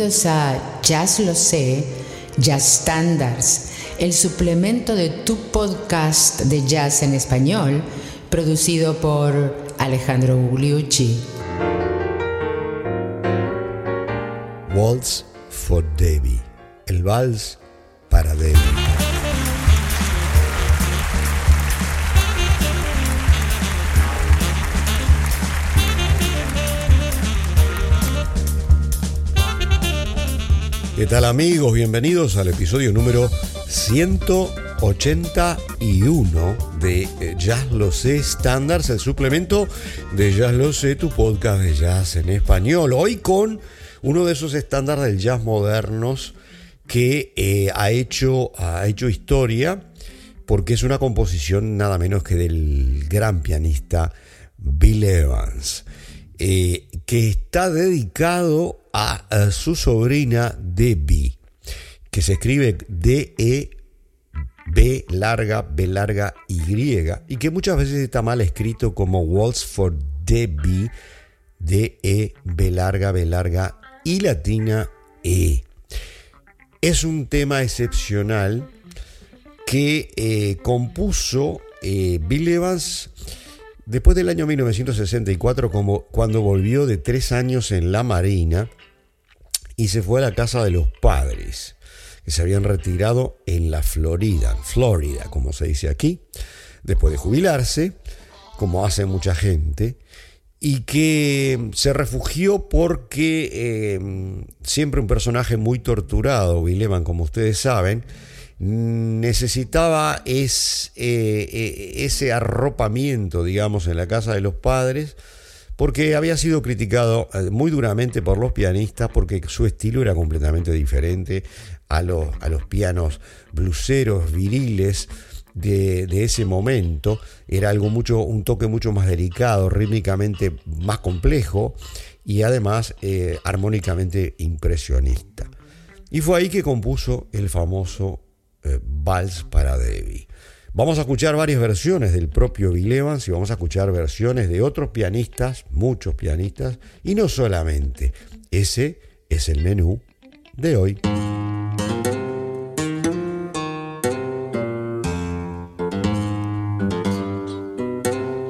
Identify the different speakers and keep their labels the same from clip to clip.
Speaker 1: Bienvenidos a Jazz Lo Sé, Jazz Standards, el suplemento de tu podcast de jazz en español, producido por Alejandro Gugliucci.
Speaker 2: Waltz for Debbie, el vals para Debbie. ¿Qué tal amigos? Bienvenidos al episodio número 181 de eh, Jazz Lo Sé Standards, el suplemento de Jazz Lo Sé, tu podcast de jazz en español. Hoy con uno de esos estándares del jazz modernos que eh, ha, hecho, ha hecho historia porque es una composición nada menos que del gran pianista Bill Evans, eh, que está dedicado a, su sobrina Debbie, que se escribe D-E B larga, B larga, Y, y que muchas veces está mal escrito como Waltz for Debbie, D-E, B larga, B larga, y latina E. Es un tema excepcional que eh, compuso eh, Bill Evans después del año 1964, como cuando volvió de tres años en la Marina y se fue a la casa de los padres, que se habían retirado en la Florida, Florida, como se dice aquí, después de jubilarse, como hace mucha gente, y que se refugió porque eh, siempre un personaje muy torturado, Bill como ustedes saben, necesitaba es, eh, eh, ese arropamiento, digamos, en la casa de los padres, porque había sido criticado eh, muy duramente por los pianistas, porque su estilo era completamente diferente a los, a los pianos bluseros, viriles. De, ese momento era algo mucho un toque mucho más delicado rítmicamente más complejo y además armónicamente impresionista y fue ahí que compuso el famoso eh, Vals para Debbie. Vamos a escuchar varias versiones del propio Bill Evans y vamos a escuchar versiones de otros pianistas, muchos pianistas, y no solamente. Ese es el menú de hoy.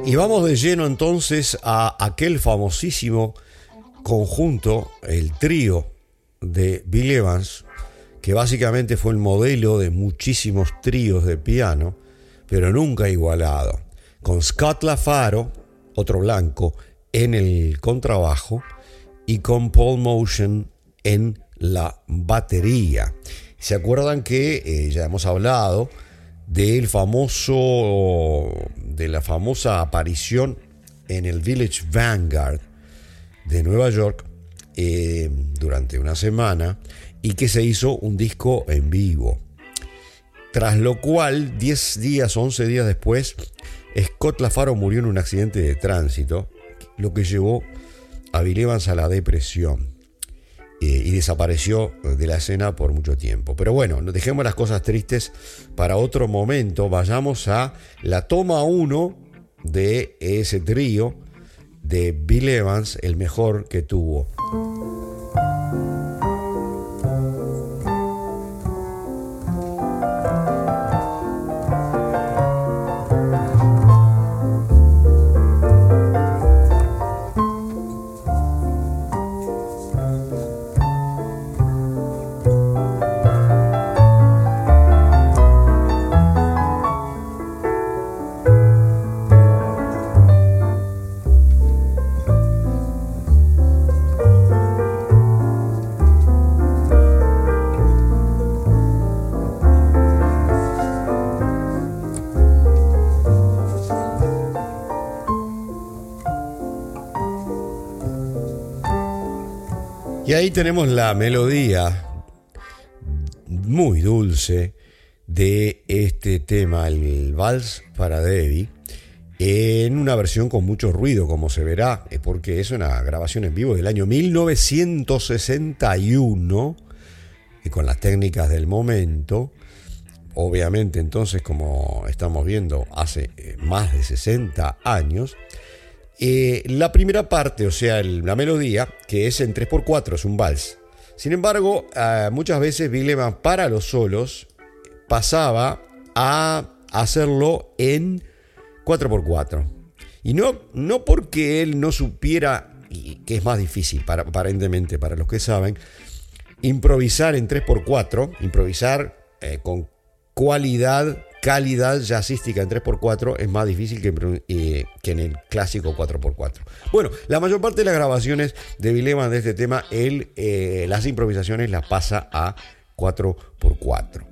Speaker 2: Y vamos de lleno entonces a aquel famosísimo conjunto, el trío de Bill Evans, que básicamente fue el modelo de muchísimos tríos de piano, pero nunca igualado, con Scott LaFaro, otro blanco, en el contrabajo y con Paul Motion en la batería. ¿Se acuerdan que eh, ya hemos hablado del famoso, de la famosa aparición en el Village Vanguard de Nueva York eh, durante una semana y que se hizo un disco en vivo. Tras lo cual, 10 días, 11 días después, Scott Lafaro murió en un accidente de tránsito, lo que llevó a Bill Evans a la depresión eh, y desapareció de la escena por mucho tiempo. Pero bueno, dejemos las cosas tristes para otro momento, vayamos a la toma 1 de ese trío de Bill Evans, el mejor que tuvo. Y ahí tenemos la melodía muy dulce de este tema, el vals para Debbie, en una versión con mucho ruido, como se verá, porque es una grabación en vivo del año 1961, y con las técnicas del momento. Obviamente entonces, como estamos viendo, hace eh, más de 60 años. Eh, la primera parte, o sea, la melodía, que es en 3x4, es un vals, Sin embargo, eh, muchas veces Bill Evans para los solos pasaba a hacerlo en 4x4. Y no, no porque él no supiera, y que es más difícil para, aparentemente para los que saben, improvisar en 3x4, improvisar eh, con cualidad, calidad jazzística en 3x4 es más difícil que, eh, en el clásico 4x4. Bueno, la mayor parte de las grabaciones de Bill de este tema, él eh, las improvisaciones las pasa a 4x4.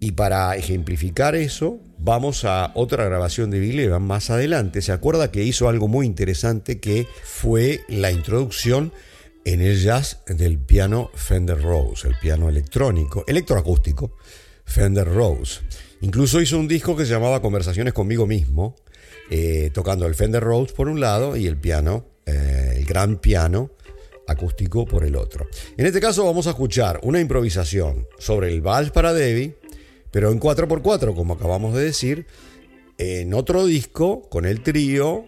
Speaker 2: Y para ejemplificar eso, vamos a otra grabación de Bill Evans más adelante. Se acuerda que hizo algo muy interesante que fue la introducción en el jazz del piano Fender Rose, el piano electrónico, electroacústico Fender Rose. Incluso hizo un disco que se llamaba Conversaciones conmigo mismo, eh, tocando el Fender Rose por un lado y el piano, eh, el gran piano acústico por el otro. En este caso vamos a escuchar una improvisación sobre el vals para Debbie pero en 4x4, como acabamos de decir, en otro disco con el trío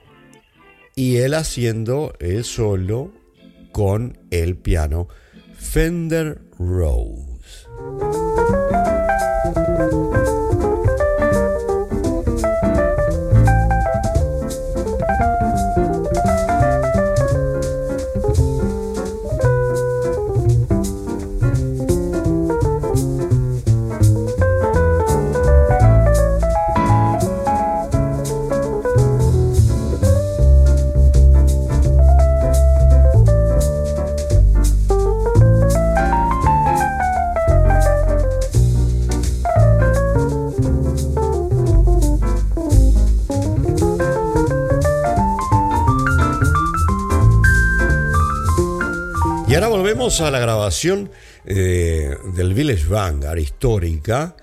Speaker 2: y él haciendo el solo con el piano Fender Rose. Volvemos a la grabación eh, del Village Vanguard histórica.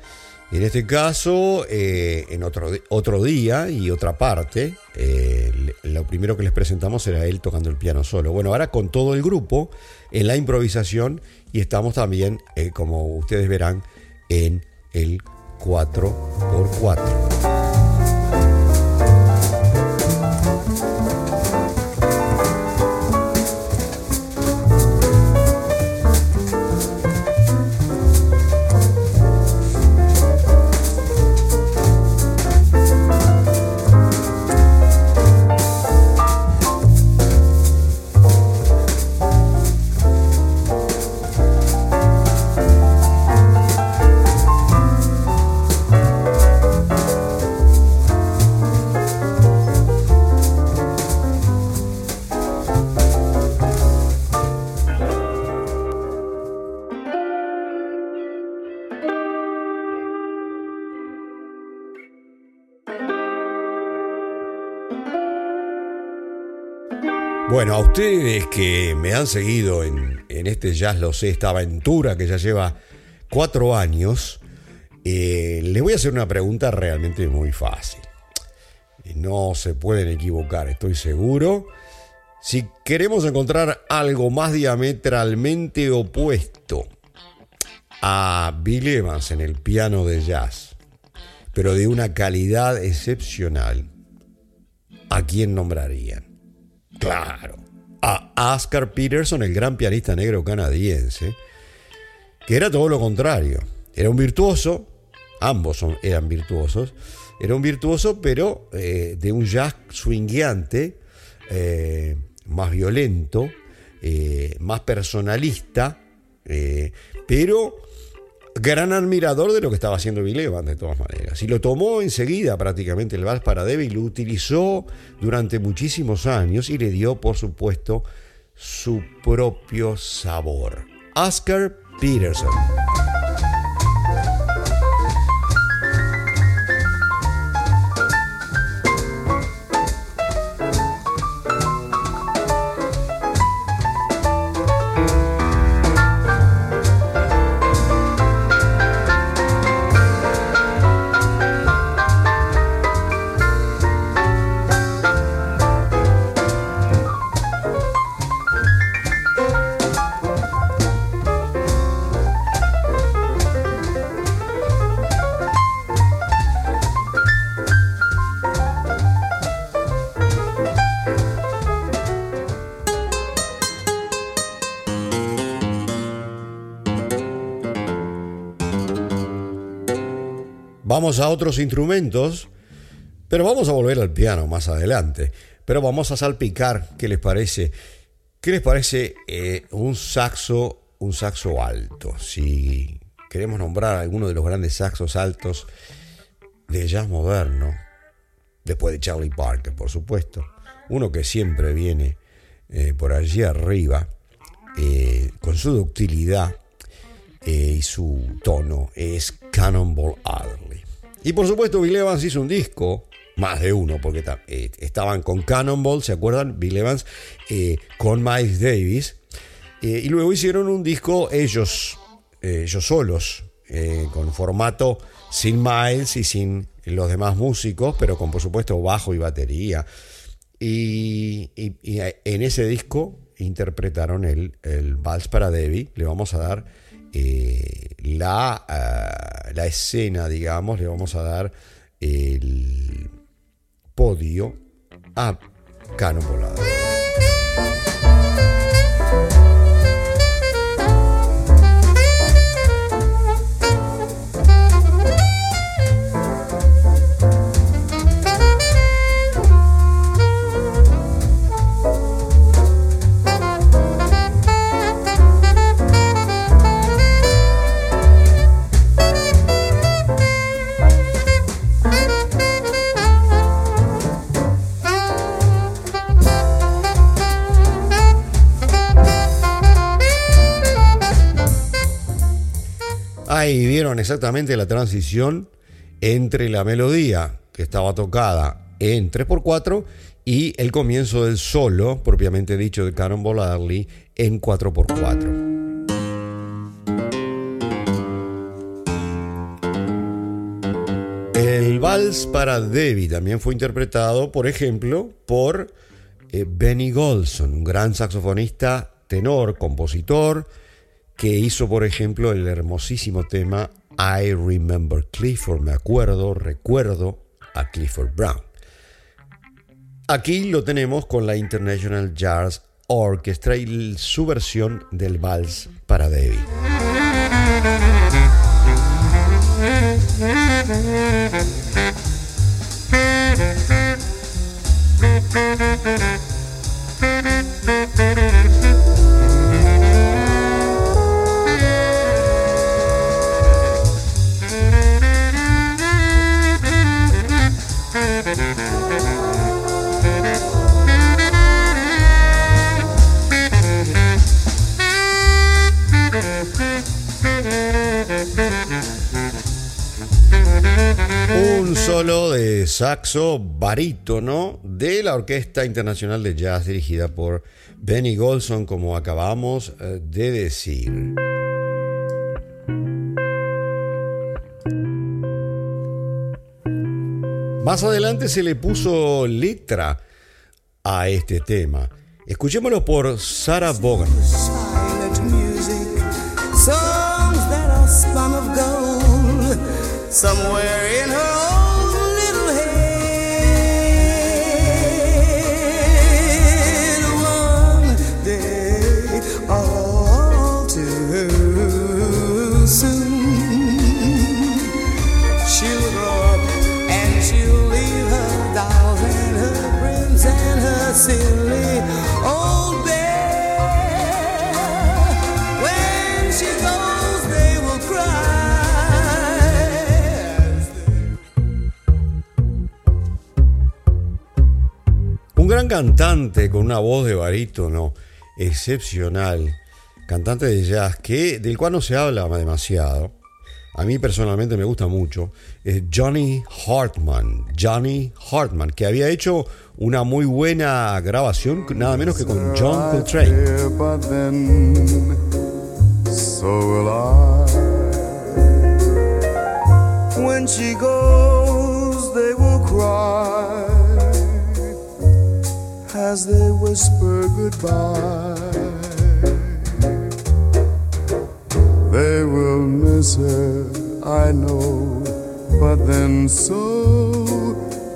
Speaker 2: En este caso, eh, en otro, otro día y otra parte, eh, lo primero que les presentamos era él tocando el piano solo. Bueno, ahora con todo el grupo en la improvisación y estamos también, como ustedes verán, en el 4x4. Bueno, a ustedes que me han seguido en, este Jazz Lo Sé, esta aventura que ya lleva cuatro años, eh, les voy a hacer una pregunta realmente muy fácil. No se pueden equivocar, estoy seguro. Si queremos encontrar algo más diametralmente opuesto a Bill Evans en el piano de jazz, pero de una calidad excepcional, ¿a quién nombrarían? Claro, a Oscar Peterson, el gran pianista negro canadiense, que era todo lo contrario. Era un virtuoso, ambos eran virtuosos, era un virtuoso, pero eh, de un jazz swingueante, eh, más violento, eh, más personalista, pero gran admirador de lo que estaba haciendo Bill Evans, de todas maneras. Y lo tomó enseguida prácticamente el vals para Debbie, lo utilizó durante muchísimos años y le dio, por supuesto, su propio sabor. Oscar Peterson. Vamos a otros instrumentos, pero vamos a volver al piano más adelante. Pero vamos a salpicar, ¿qué les parece? ¿Qué les parece eh, un saxo, un saxo alto? Si queremos nombrar alguno de los grandes saxos altos de jazz moderno, después de Charlie Parker, por supuesto, uno que siempre viene eh, por allí arriba, eh, con su ductilidad y su tono, es Cannonball Adderley. Y por supuesto, Bill Evans hizo un disco más de uno, porque eh, estaban con Cannonball, ¿se acuerdan? Bill Evans, eh, con Miles Davis, eh, y luego hicieron un disco ellos, ellos solos, con formato sin Miles y sin los demás músicos, pero con por supuesto bajo y batería. Y, en ese disco interpretaron el, el Vals para Debbie, le vamos a dar la, la escena, digamos, le vamos a dar el podio a Cano Volado. Ahí vieron exactamente la transición entre la melodía que estaba tocada en 3x4 y el comienzo del solo, propiamente dicho, de Cannonball Adderley en 4x4. El vals para Debbie también fue interpretado, por ejemplo, por eh, Benny Golson, un gran saxofonista, tenor, compositor, que hizo, por ejemplo, el hermosísimo tema I Remember Clifford, me acuerdo, recuerdo a Clifford Brown. Aquí lo tenemos con la International Jazz Orchestra y su versión del vals para David. barítono de la Orquesta Internacional de Jazz dirigida por Benny Golson, como acabamos eh, de decir. Más adelante se le puso letra a este tema. Escuchémoslo por Sarah Vaughan. Gran cantante con una voz de barítono excepcional, cantante de jazz, que, del cual no se habla demasiado. A mí personalmente me gusta mucho. Es Johnny Hartman. Johnny Hartman, que había hecho una muy buena grabación, nada menos que con John Coltrane. As they whisper goodbye. They will miss her, I know, but then so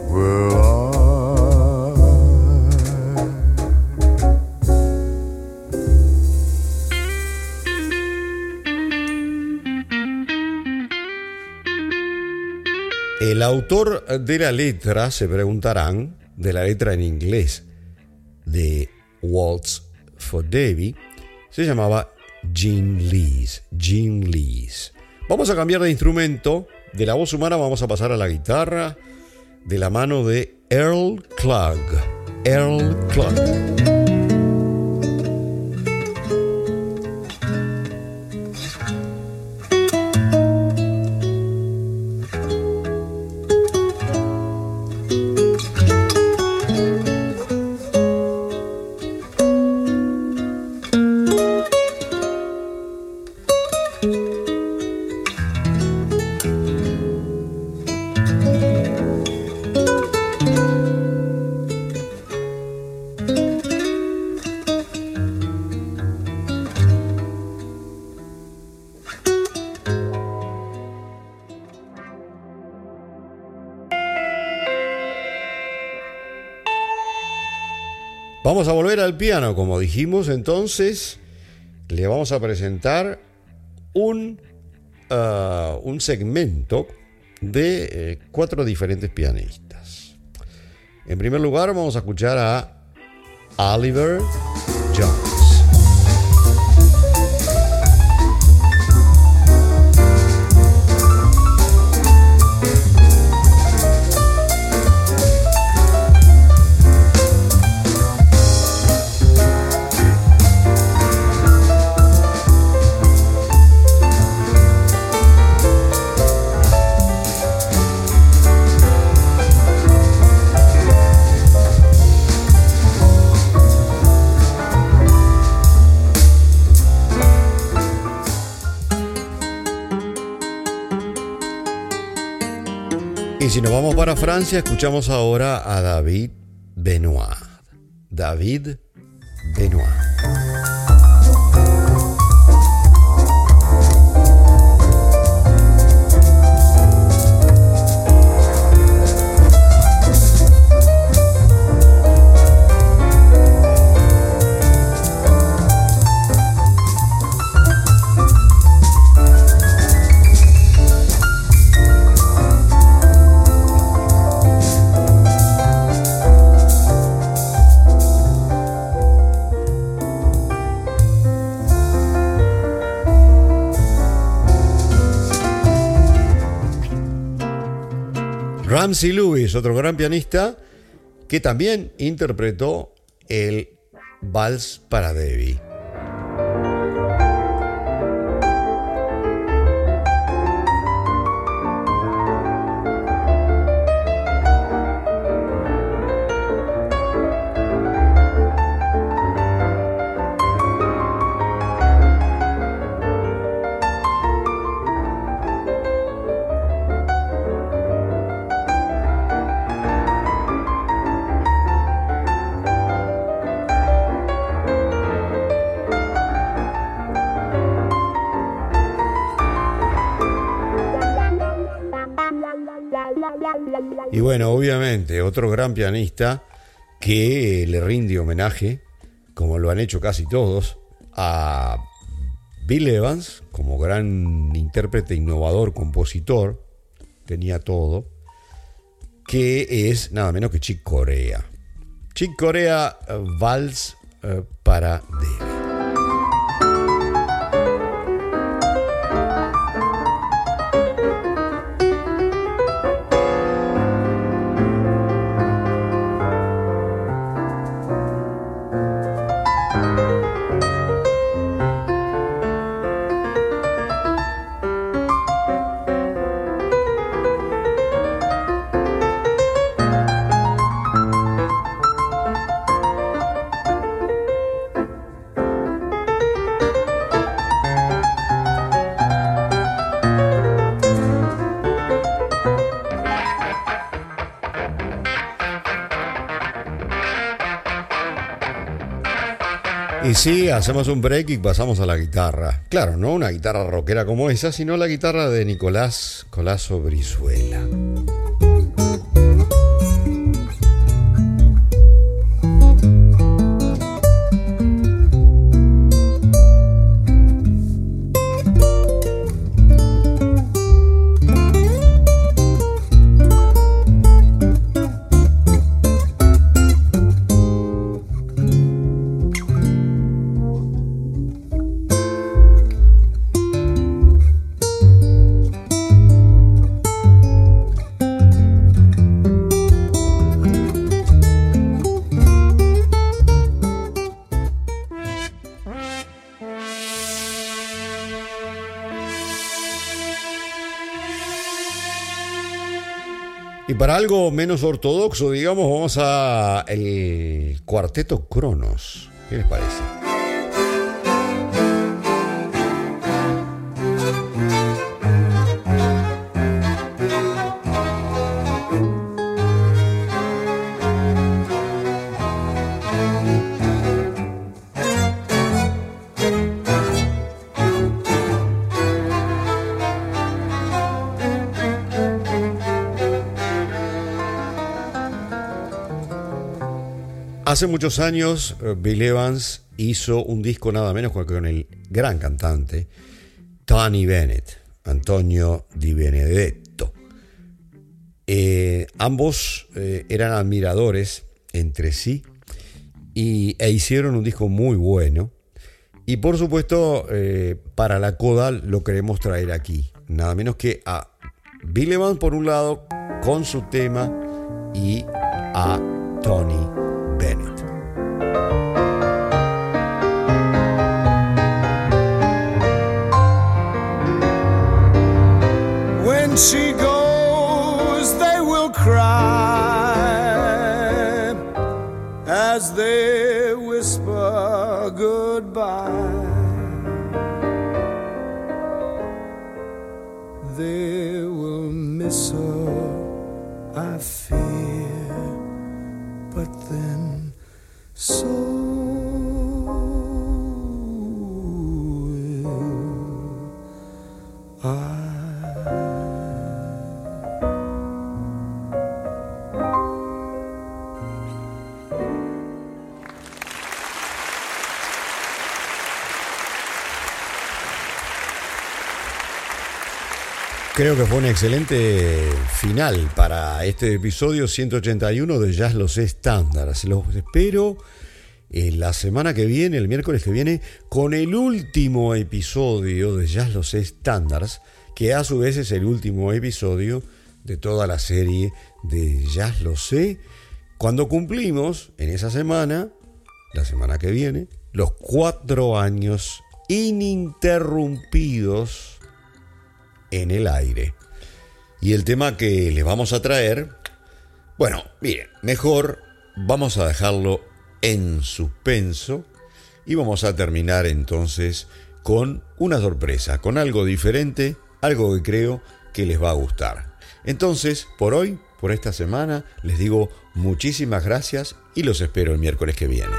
Speaker 2: will I. El autor de la letra, se preguntarán, de la letra en inglés de Waltz for Debbie, se llamaba Jean Lees. Jean Lees. Vamos a cambiar de instrumento. De la voz humana vamos a pasar a la guitarra de la mano de Earl Klug. Earl Klug. Vamos a volver al piano, como dijimos, entonces le vamos a presentar un, uh, un segmento de eh, cuatro diferentes pianistas. En primer lugar vamos a escuchar a Oliver Jones. Si nos vamos para Francia, escuchamos ahora a David Benoit. David Benoit. Ramsey Lewis, otro gran pianista, que también interpretó el Vals para Debbie. Otro gran pianista que le rinde homenaje, como lo han hecho casi todos, a Bill Evans, como gran intérprete, innovador, compositor, tenía todo, que es nada menos que Chick Corea. Chick Corea eh, Vals eh, para David. Sí, hacemos un break y pasamos a la guitarra. Claro, no una guitarra rockera como esa, sino la guitarra de Nicolás Colazo Brizuela. Para algo menos ortodoxo, digamos, vamos a el cuarteto Cronos. ¿Qué les parece? Hace muchos años eh, Bill Evans hizo un disco nada menos con el gran cantante Tony Bennett, Antonio Di Benedetto. Eh, ambos eh, eran admiradores entre sí y, e hicieron un disco muy bueno. Y por supuesto, para la coda lo queremos traer aquí. Nada menos que a Bill Evans por un lado con su tema y a Tony Bennett.
Speaker 3: As they
Speaker 2: Creo que fue un excelente final para este episodio 181 de Jazz Los Estándares. Los espero eh, la semana que viene, el miércoles que viene, con el último episodio de Jazz Los Estándares, que a su vez es el último episodio de toda la serie de Jazz Lo Sé, cuando cumplimos en esa semana, la semana que viene, los cuatro años ininterrumpidos en el aire. Y el tema que les vamos a traer, bueno, miren, mejor vamos a dejarlo en suspenso y vamos a terminar entonces con una sorpresa, con algo diferente, algo que creo que les va a gustar. Entonces, por hoy, por esta semana, les digo muchísimas gracias y los espero el miércoles que viene.